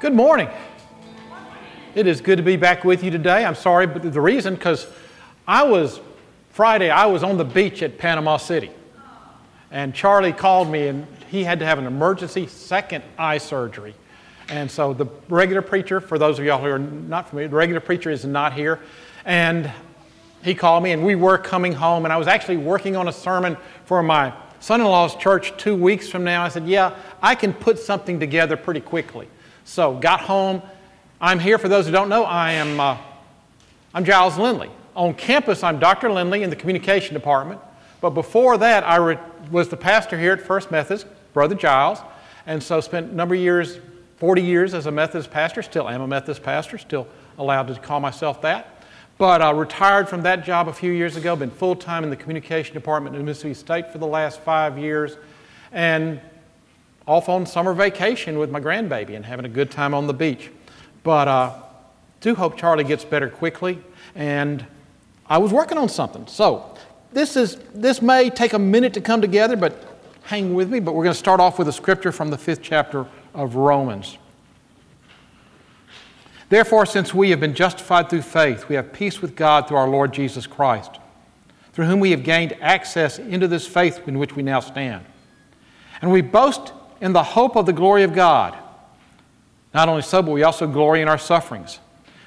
Good morning. It is good to be back with you today. I'm sorry, but the reason, because I was, Friday, I was on the beach at Panama City. And Charlie called me, and he had to have an emergency second eye surgery. And so the regular preacher, for those of y'all who are not familiar, the regular preacher is not here. And he called me, and we were coming home, and I was actually working on a sermon for my son in law's church two weeks from now. I said, Yeah, I can put something together pretty quickly. So, got home. I'm here for those who don't know. I am uh, I'm Giles Lindley. On campus, I'm Dr. Lindley in the communication department. But before that, I re- was the pastor here at First Methodist, Brother Giles, and so spent a number of years, 40 years as a Methodist pastor. Still am a Methodist pastor, still allowed to call myself that. But I uh, retired from that job a few years ago, been full time in the communication department in Mississippi State for the last five years, and off on summer vacation with my grandbaby and having a good time on the beach. But uh, do hope Charlie gets better quickly. And I was working on something. So this, is, this may take a minute to come together, but hang with me. But we're going to start off with a scripture from the fifth chapter of Romans. Therefore, since we have been justified through faith, we have peace with God through our Lord Jesus Christ, through whom we have gained access into this faith in which we now stand. And we boast in the hope of the glory of God. Not only so, but we also glory in our sufferings,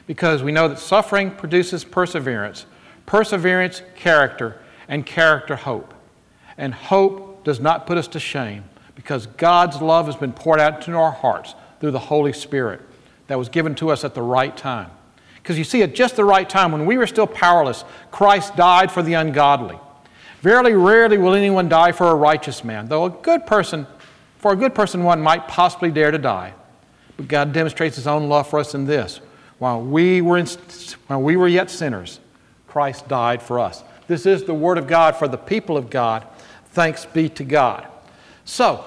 because we know that suffering produces perseverance, perseverance, character, and character, hope. And hope does not put us to shame, because God's love has been poured out into our hearts through the Holy Spirit that was given to us at the right time. Because you see, at just the right time, when we were still powerless, Christ died for the ungodly. Verily, rarely will anyone die for a righteous man, though a good person, for a good person, one might possibly dare to die. But God demonstrates His own love for us in this while we were, in, while we were yet sinners, Christ died for us. This is the Word of God for the people of God. Thanks be to God. So,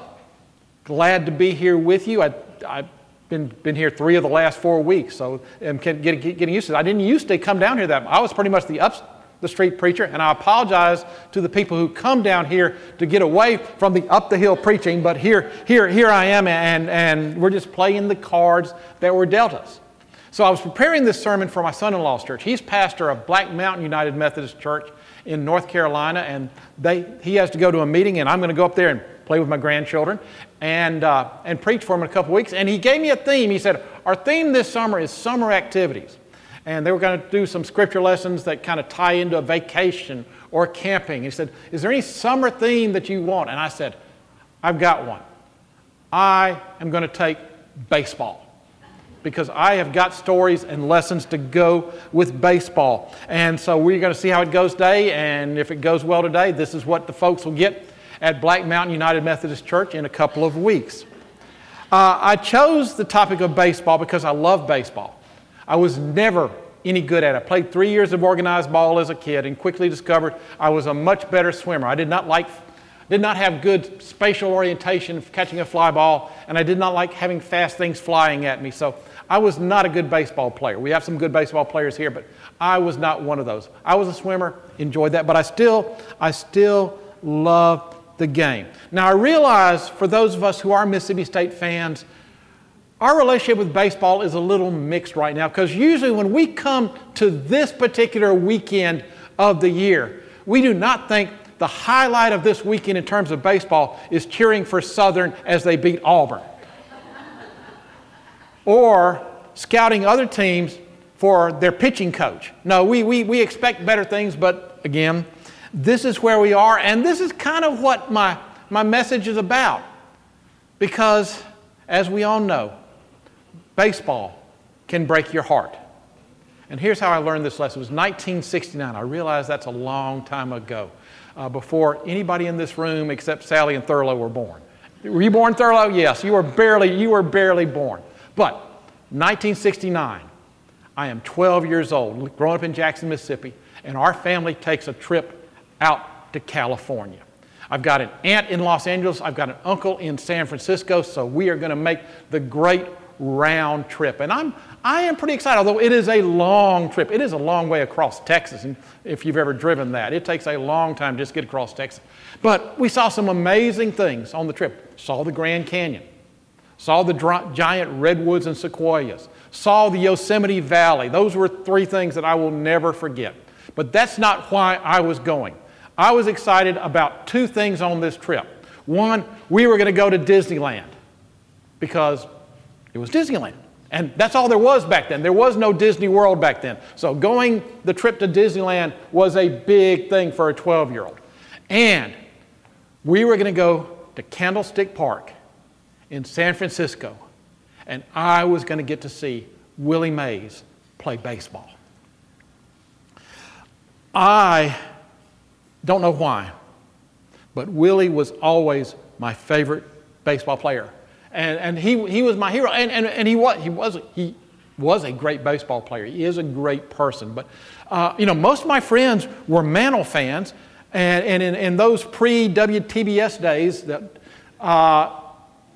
glad to be here with you. I, I been, been here three of the last four weeks, so I'm getting, getting used to it. I didn't used to come down here that much. I was pretty much the up the street preacher, and I apologize to the people who come down here to get away from the up the hill preaching, but here, here, here I am, and, and we're just playing the cards that were dealt us. So I was preparing this sermon for my son-in-law's church. He's pastor of Black Mountain United Methodist Church in North Carolina, and they, he has to go to a meeting, and I'm going to go up there and play with my grandchildren, and, uh, and preach for him in a couple weeks. And he gave me a theme. He said, Our theme this summer is summer activities. And they were going to do some scripture lessons that kind of tie into a vacation or camping. He said, Is there any summer theme that you want? And I said, I've got one. I am going to take baseball because I have got stories and lessons to go with baseball. And so we're going to see how it goes today. And if it goes well today, this is what the folks will get at Black Mountain United Methodist Church in a couple of weeks. Uh, I chose the topic of baseball because I love baseball. I was never any good at it. I played three years of organized ball as a kid and quickly discovered I was a much better swimmer. I did not like did not have good spatial orientation catching a fly ball, and I did not like having fast things flying at me. So I was not a good baseball player. We have some good baseball players here, but I was not one of those. I was a swimmer, enjoyed that, but I still, I still love the game. Now, I realize for those of us who are Mississippi State fans, our relationship with baseball is a little mixed right now because usually when we come to this particular weekend of the year, we do not think the highlight of this weekend in terms of baseball is cheering for Southern as they beat Auburn or scouting other teams for their pitching coach. No, we, we, we expect better things, but again, this is where we are, and this is kind of what my, my message is about. Because, as we all know, baseball can break your heart. And here's how I learned this lesson. It was 1969. I realize that's a long time ago, uh, before anybody in this room except Sally and Thurlow were born. Were you born, Thurlow? Yes, you were barely, you were barely born. But 1969, I am 12 years old, growing up in Jackson, Mississippi, and our family takes a trip out to California. I've got an aunt in Los Angeles, I've got an uncle in San Francisco, so we are going to make the great round trip. And I'm, I am pretty excited, although it is a long trip. It is a long way across Texas, and if you've ever driven that. It takes a long time just to get across Texas. But we saw some amazing things on the trip. Saw the Grand Canyon, saw the giant redwoods and sequoias, saw the Yosemite Valley. Those were three things that I will never forget. But that's not why I was going. I was excited about two things on this trip. One, we were going to go to Disneyland because it was Disneyland. And that's all there was back then. There was no Disney World back then. So going the trip to Disneyland was a big thing for a 12 year old. And we were going to go to Candlestick Park in San Francisco. And I was going to get to see Willie Mays play baseball. I don't know why, but Willie was always my favorite baseball player. And, and he, he was my hero. And, and, and he, was, he, was, he was a great baseball player. He is a great person. But, uh, you know, most of my friends were Mantle fans. And, and in, in those pre WTBS days, that, uh,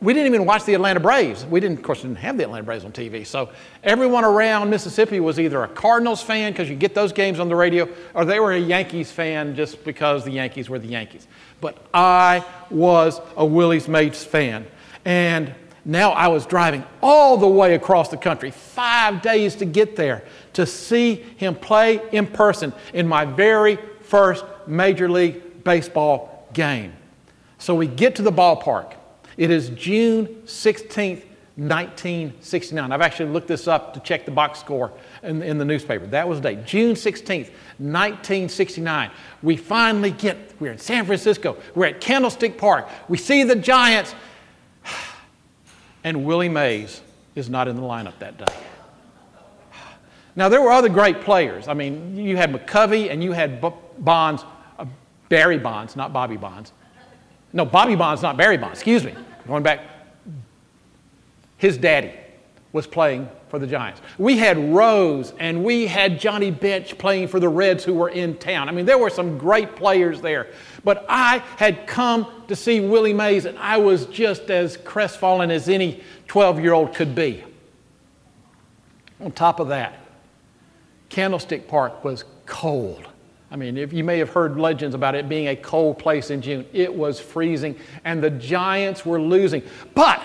we didn't even watch the Atlanta Braves. We didn't, of course, didn't have the Atlanta Braves on TV. So everyone around Mississippi was either a Cardinals fan because you get those games on the radio, or they were a Yankees fan just because the Yankees were the Yankees. But I was a Willie's Mays fan. And now I was driving all the way across the country, five days to get there, to see him play in person in my very first Major League Baseball game. So we get to the ballpark. It is June 16th, 1969. I've actually looked this up to check the box score in, in, the newspaper. That was the date, June 16th, 1969. We finally get, we're in San Francisco, we're at Candlestick Park, we see the Giants, and Willie Mays is not in the lineup that day. Now, there were other great players. I mean, you had McCovey and you had Bonds, uh, Barry Bonds, not Bobby Bonds. No, Bobby Bonds, not Barry Bonds, excuse me. Going back, his daddy was playing for the Giants. We had Rose and we had Johnny Bench playing for the Reds who were in town. I mean, there were some great players there. But I had come to see Willie Mays and I was just as crestfallen as any 12 year old could be. On top of that, Candlestick Park was cold. I mean, if you may have heard legends about it being a cold place in June. It was freezing, and the Giants were losing. But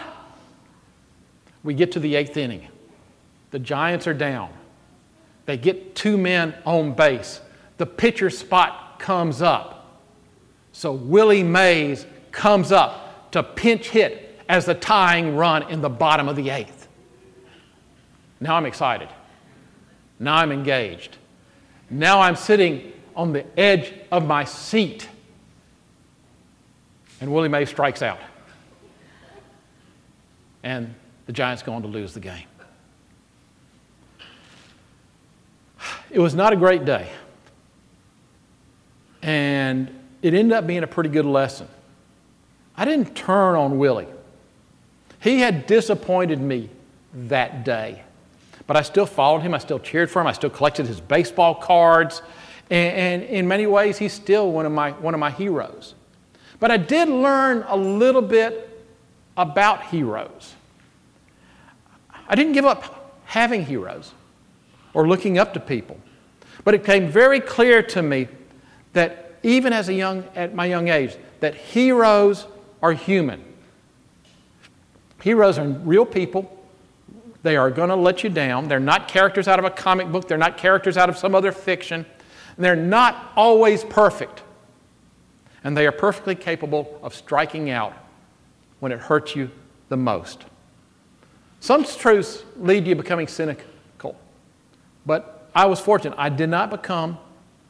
we get to the eighth inning. The Giants are down. They get two men on base. The pitcher spot comes up. So Willie Mays comes up to pinch hit as the tying run in the bottom of the eighth. Now I'm excited. Now I'm engaged. Now I'm sitting on the edge of my seat. And Willie Mays strikes out. And the Giants go on to lose the game. It was not a great day. And it ended up being a pretty good lesson. I didn't turn on Willie. He had disappointed me that day. But I still followed him. I still cheered for him. I still collected his baseball cards. And, and in many ways, he's still one of, my, one of my heroes. But I did learn a little bit about heroes. I didn't give up having heroes or looking up to people. But it became very clear to me that even as a young, at my young age, that heroes are human. Heroes are real people. They are going to let you down. They're not characters out of a comic book. They're not characters out of some other fiction. They're not always perfect. And they are perfectly capable of striking out when it hurts you the most. Some truths lead you becoming cynical. But I was fortunate. I did not become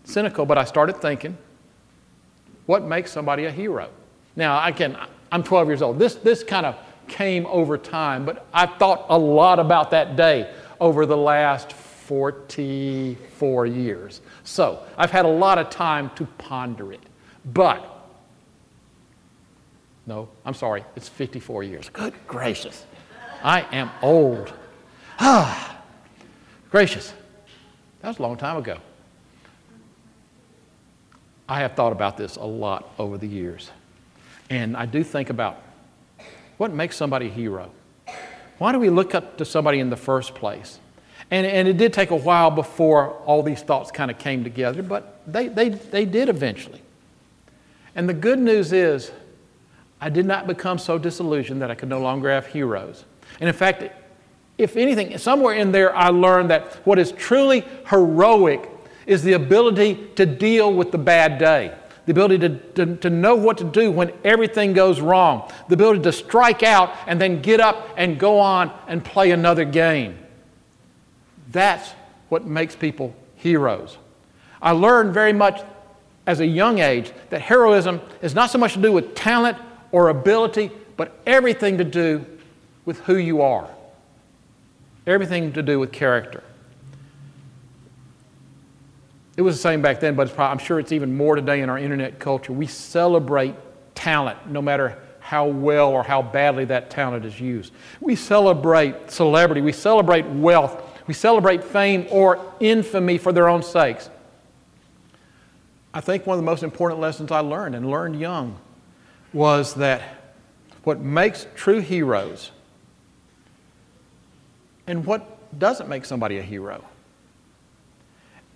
cynical, but I started thinking, what makes somebody a hero? Now, again, I'm 12 years old. This, this kind of came over time, but I've thought a lot about that day over the last 44 years. So I've had a lot of time to ponder it. But, no, I'm sorry, it's 54 years. Good gracious. I am old. Ah, gracious. That was a long time ago. I have thought about this a lot over the years. And I do think about what makes somebody a hero? Why do we look up to somebody in the first place? And, and it did take a while before all these thoughts kind of came together, but they, they, they did eventually. And the good news is, I did not become so disillusioned that I could no longer have heroes. And in fact, if anything, somewhere in there, I learned that what is truly heroic is the ability to deal with the bad day, the ability to, to, to, know what to do when everything goes wrong, the ability to strike out and then get up and go on and play another game. That's what makes people heroes. I learned very much as a young age that heroism is not so much to do with talent or ability, but everything to do with who you are, everything to do with character. It was the same back then, but probably, I'm sure it's even more today in our internet culture. We celebrate talent no matter how well or how badly that talent is used. We celebrate celebrity, we celebrate wealth, we celebrate fame or infamy for their own sakes. I think one of the most important lessons I learned and learned young was that what makes true heroes and what doesn't make somebody a hero.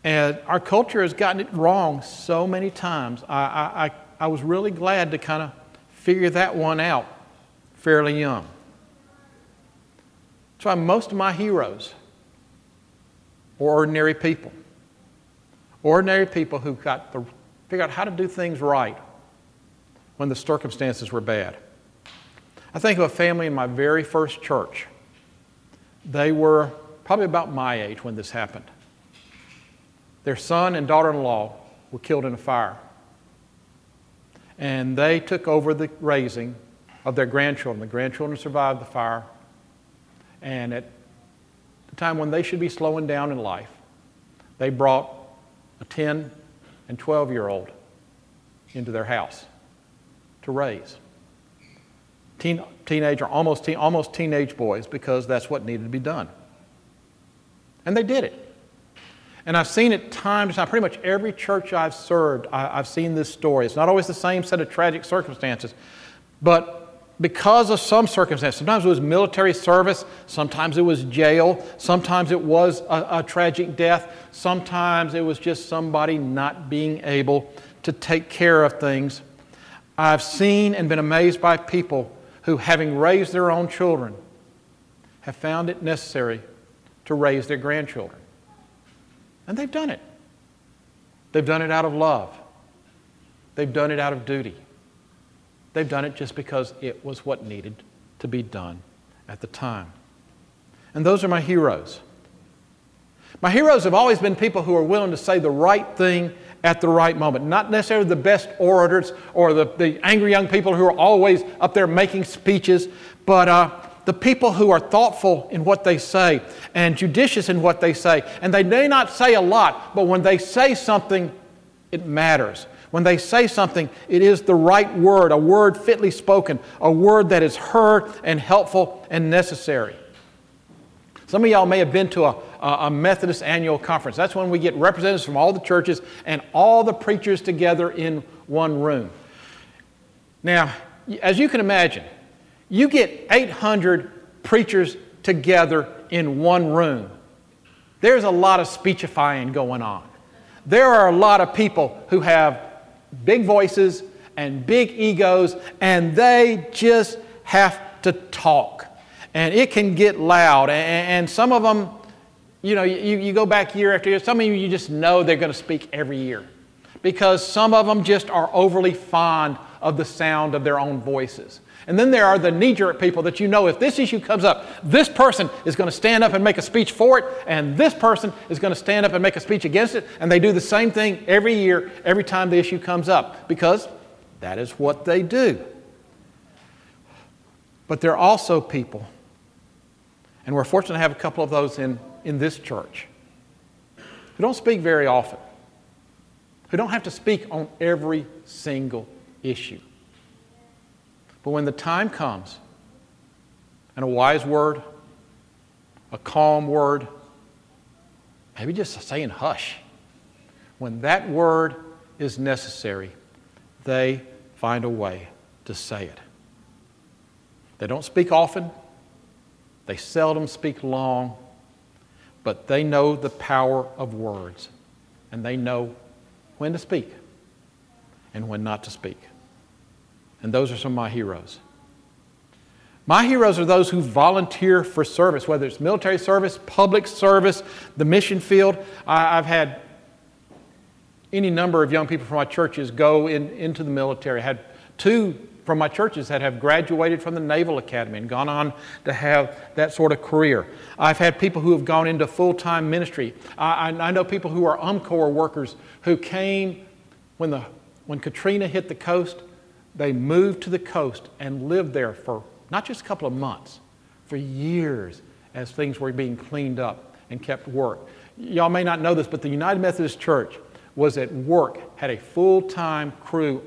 And our culture has gotten it wrong so many times. I, I, I was really glad to kind of figure that one out fairly young. That's why most of my heroes are ordinary people. Ordinary people who got to figure out how to do things right when the circumstances were bad. I think of a family in my very first church. They were probably about my age when this happened. Their son and daughter in law were killed in a fire. And they took over the raising of their grandchildren. The grandchildren survived the fire. And at the time when they should be slowing down in life, they brought a 10 and 12 year old into their house to raise. Teen, teenage or almost, teen, almost teenage boys because that's what needed to be done. And they did it. And I've seen it time to time. Pretty much every church I've served, I, have seen this story. It's not always the same set of tragic circumstances, but because of some circumstances, sometimes it was military service, sometimes it was jail, sometimes it was a, a tragic death, sometimes it was just somebody not being able to take care of things. I've seen and been amazed by people who, having raised their own children, have found it necessary to raise their grandchildren. And they've done it. They've done it out of love, they've done it out of duty. They've done it just because it was what needed to be done at the time. And those are my heroes. My heroes have always been people who are willing to say the right thing at the right moment. Not necessarily the best orators or the, the angry young people who are always up there making speeches, but uh, the people who are thoughtful in what they say and judicious in what they say. And they may not say a lot, but when they say something, it matters. When they say something, it is the right word, a word fitly spoken, a word that is heard and helpful and necessary. Some of y'all may have been to a, a Methodist annual conference. That's when we get representatives from all the churches and all the preachers together in one room. Now, as you can imagine, you get 800 preachers together in one room. There's a lot of speechifying going on. There are a lot of people who have big voices and big egos, and they just have to talk and it can get loud. And, and some of them, you know, you, you go back year after year, some of you, you just know they're going to speak every year because some of them just are overly fond of the sound of their own voices. And then there are the knee jerk people that you know if this issue comes up, this person is going to stand up and make a speech for it, and this person is going to stand up and make a speech against it. And they do the same thing every year, every time the issue comes up, because that is what they do. But there are also people and we're fortunate to have a couple of those in, in this church who don't speak very often, who don't have to speak on every single issue. But when the time comes, and a wise word, a calm word, maybe just saying hush, when that word is necessary, they find a way to say it. They don't speak often, they seldom speak long, but they know the power of words, and they know when to speak and when not to speak. And those are some of my heroes. My heroes are those who volunteer for service, whether it's military service, public service, the mission field. I, have had any number of young people from my churches go in, into the military. I had two from my churches that have graduated from the Naval Academy and gone on to have that sort of career. I've had people who have gone into full time ministry. I, I, know people who are UMCOR workers who came when, the, when Katrina hit the coast, they moved to the coast and lived there for not just a couple of months, for years as things were being cleaned up and kept work. Y'all may not know this, but the United Methodist Church was at work, had a full time crew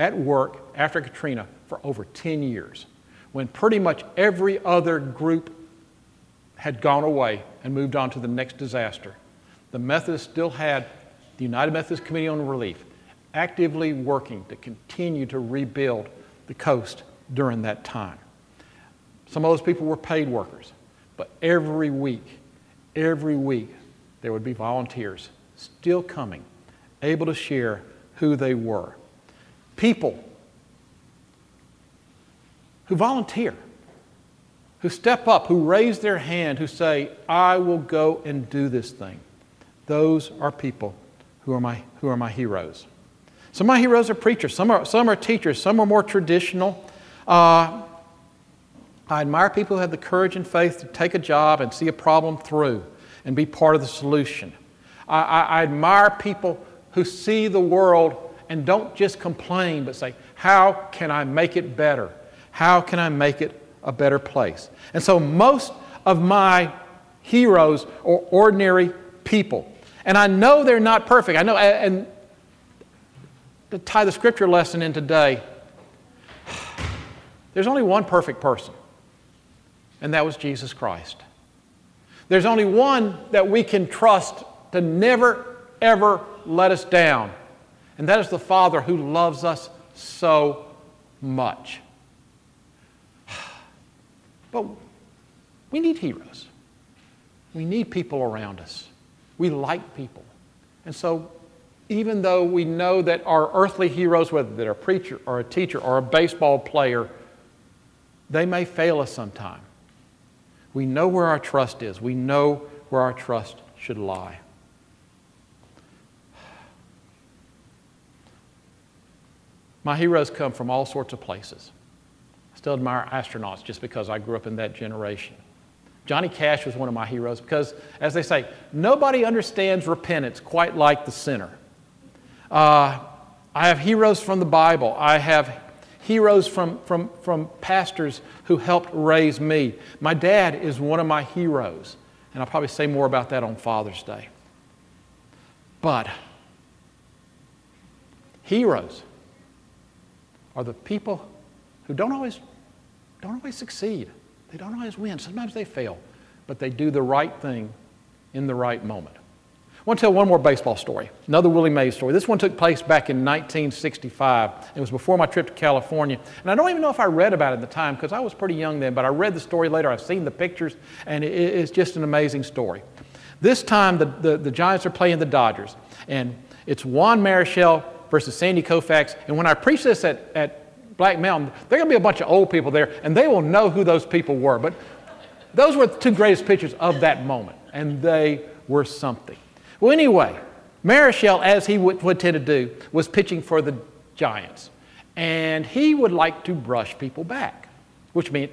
at work after Katrina for over 10 years, when pretty much every other group had gone away and moved on to the next disaster. The Methodists still had the United Methodist Committee on Relief actively working to continue to rebuild the coast during that time. Some of those people were paid workers, but every week, every week, there would be volunteers still coming, able to share who they were. People who volunteer, who step up, who raise their hand, who say, I will go and do this thing. Those are people who are my, who are my heroes. Some of my heroes are preachers, some are, some are teachers, some are more traditional. Uh, I admire people who have the courage and faith to take a job and see a problem through and be part of the solution. I, I, I admire people who see the world and don't just complain, but say, How can I make it better? How can I make it a better place? And so, most of my heroes are ordinary people. And I know they're not perfect. I know, and to tie the scripture lesson in today, there's only one perfect person and that was Jesus Christ. There's only one that we can trust to never, ever let us down, and that is the Father who loves us so much. But we need heroes. We need people around us. We like people. And so, even though we know that our earthly heroes, whether they're a preacher or a teacher or a baseball player, they may fail us sometime. We know where our trust is, we know where our trust should lie. My heroes come from all sorts of places. Still admire astronauts just because I grew up in that generation. Johnny Cash was one of my heroes because, as they say, nobody understands repentance quite like the sinner. Uh, I have heroes from the Bible. I have heroes from, from, from pastors who helped raise me. My dad is one of my heroes, and I'll probably say more about that on Father's Day. But heroes are the people who don't always, don't always succeed. They don't always win. Sometimes they fail, but they do the right thing in the right moment. I want to tell one more baseball story, another Willie Mays story. This one took place back in 1965. It was before my trip to California. And I don't even know if I read about it at the time because I was pretty young then, but I read the story later. I've seen the pictures, and it's just an amazing story. This time, the, the, the Giants are playing the Dodgers, and it's Juan Marichal versus Sandy Koufax. And when I preach this at, at Black Mountain, there are going to be a bunch of old people there, and they will know who those people were. But those were the two greatest pitchers of that moment, and they were something. Well, anyway, Marichal, as he would, would tend to do, was pitching for the Giants. And he would like to brush people back, which means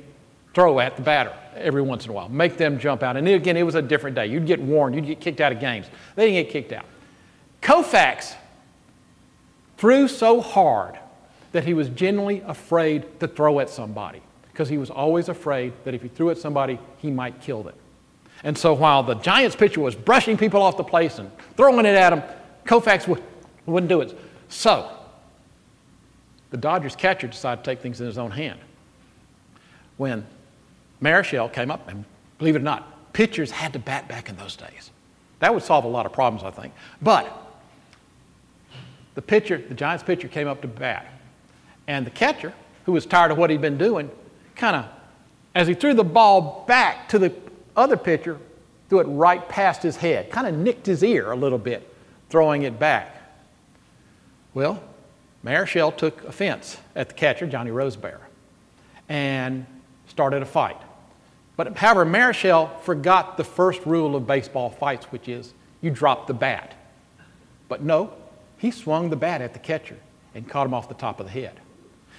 throw at the batter every once in a while, make them jump out. And again, it was a different day. You'd get warned, you'd get kicked out of games. They didn't get kicked out. Koufax threw so hard that he was genuinely afraid to throw at somebody because he was always afraid that if he threw at somebody, he might kill them. And so while the Giants pitcher was brushing people off the place and throwing it at him, Koufax would, wouldn't do it. So the Dodgers catcher decided to take things in his own hand. When Marichal came up, and believe it or not, pitchers had to bat back in those days. That would solve a lot of problems, I think. But the pitcher, the Giants pitcher, came up to bat. And the catcher, who was tired of what he'd been doing, kind of, as he threw the ball back to the other pitcher threw it right past his head, kind of nicked his ear a little bit, throwing it back. Well, Marichal took offense at the catcher, Johnny Roseboro, and started a fight. But however, Marichal forgot the first rule of baseball fights, which is you drop the bat. But no, he swung the bat at the catcher and caught him off the top of the head.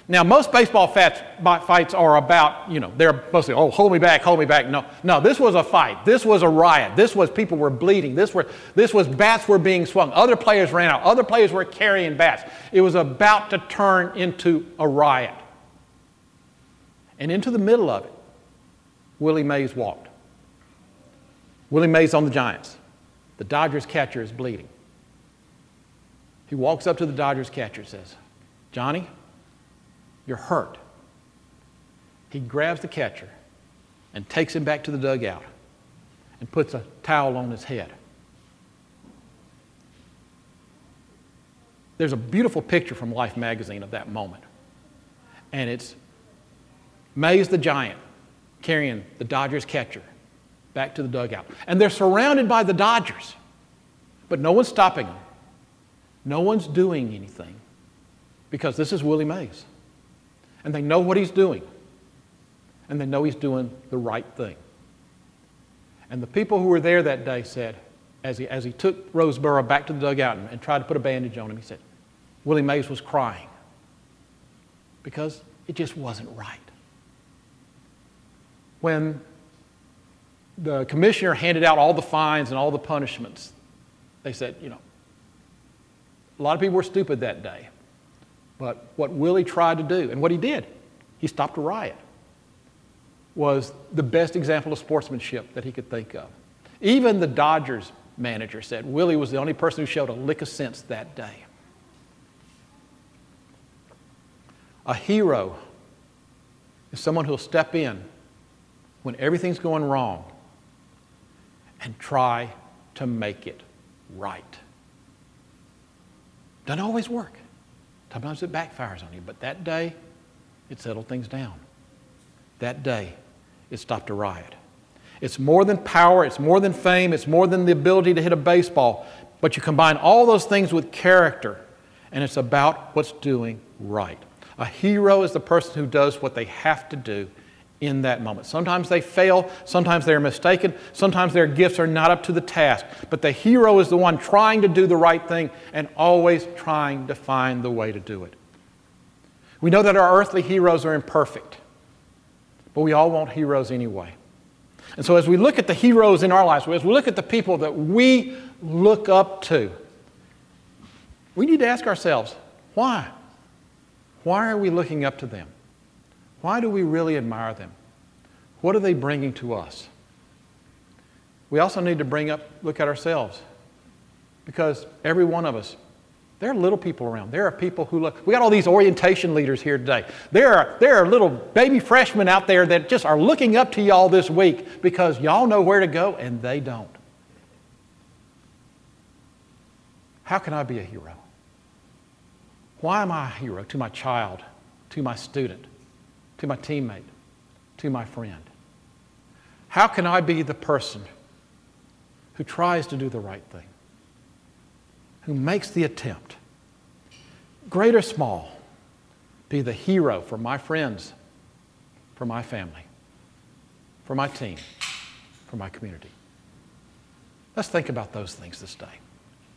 Now, most baseball fights are about, you know, they're mostly, oh, hold me back, hold me back. No, no, this was a fight. This was a riot. This was people were bleeding. This, were, this was bats were being swung. Other players ran out. Other players were carrying bats. It was about to turn into a riot. And into the middle of it, Willie Mays walked. Willie Mays on the Giants. The Dodgers catcher is bleeding. He walks up to the Dodgers catcher and says, Johnny, you're hurt. He grabs the catcher and takes him back to the dugout and puts a towel on his head. There's a beautiful picture from Life magazine of that moment. And it's Mays the Giant carrying the Dodgers catcher back to the dugout. And they're surrounded by the Dodgers, but no one's stopping them. No one's doing anything because this is Willie Mays and they know what he's doing, and they know he's doing the right thing. And the people who were there that day said, as he, as he took Roseboro back to the dugout and, and tried to put a bandage on him, he said, Willie Mays was crying because it just wasn't right. When the commissioner handed out all the fines and all the punishments, they said, you know, a lot of people were stupid that day. But what Willie tried to do, and what he did, he stopped a riot, was the best example of sportsmanship that he could think of. Even the Dodgers manager said Willie was the only person who showed a lick of sense that day. A hero is someone who'll step in when everything's going wrong and try to make it right. Doesn't always work. Sometimes it backfires on you, but that day, it settled things down. That day, it stopped a riot. It's more than power, it's more than fame, it's more than the ability to hit a baseball, but you combine all those things with character, and it's about what's doing right. A hero is the person who does what they have to do in that moment. Sometimes they fail, sometimes they're mistaken, sometimes their gifts are not up to the task. But the hero is the one trying to do the right thing and always trying to find the way to do it. We know that our earthly heroes are imperfect, but we all want heroes anyway. And so, as we look at the heroes in our lives, as we look at the people that we look up to, we need to ask ourselves why? Why are we looking up to them? Why do we really admire them? What are they bringing to us? We also need to bring up, look at ourselves. Because every one of us, there are little people around. There are people who look. We got all these orientation leaders here today. There are, there are little baby freshmen out there that just are looking up to y'all this week because y'all know where to go and they don't. How can I be a hero? Why am I a hero to my child, to my student? To my teammate, to my friend? How can I be the person who tries to do the right thing, who makes the attempt, great or small, be the hero for my friends, for my family, for my team, for my community? Let's think about those things this day.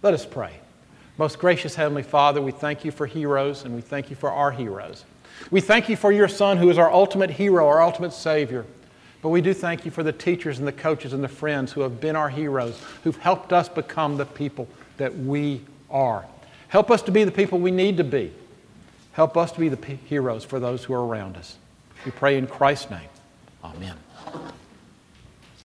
Let us pray. Most gracious Heavenly Father, we thank you for heroes and we thank you for our heroes. We thank you for your Son, who is our ultimate hero, our ultimate Savior. But we do thank you for the teachers and the coaches and the friends who have been our heroes, who've helped us become the people that we are. Help us to be the people we need to be. Help us to be the heroes for those who are around us. We pray in Christ's name. Amen.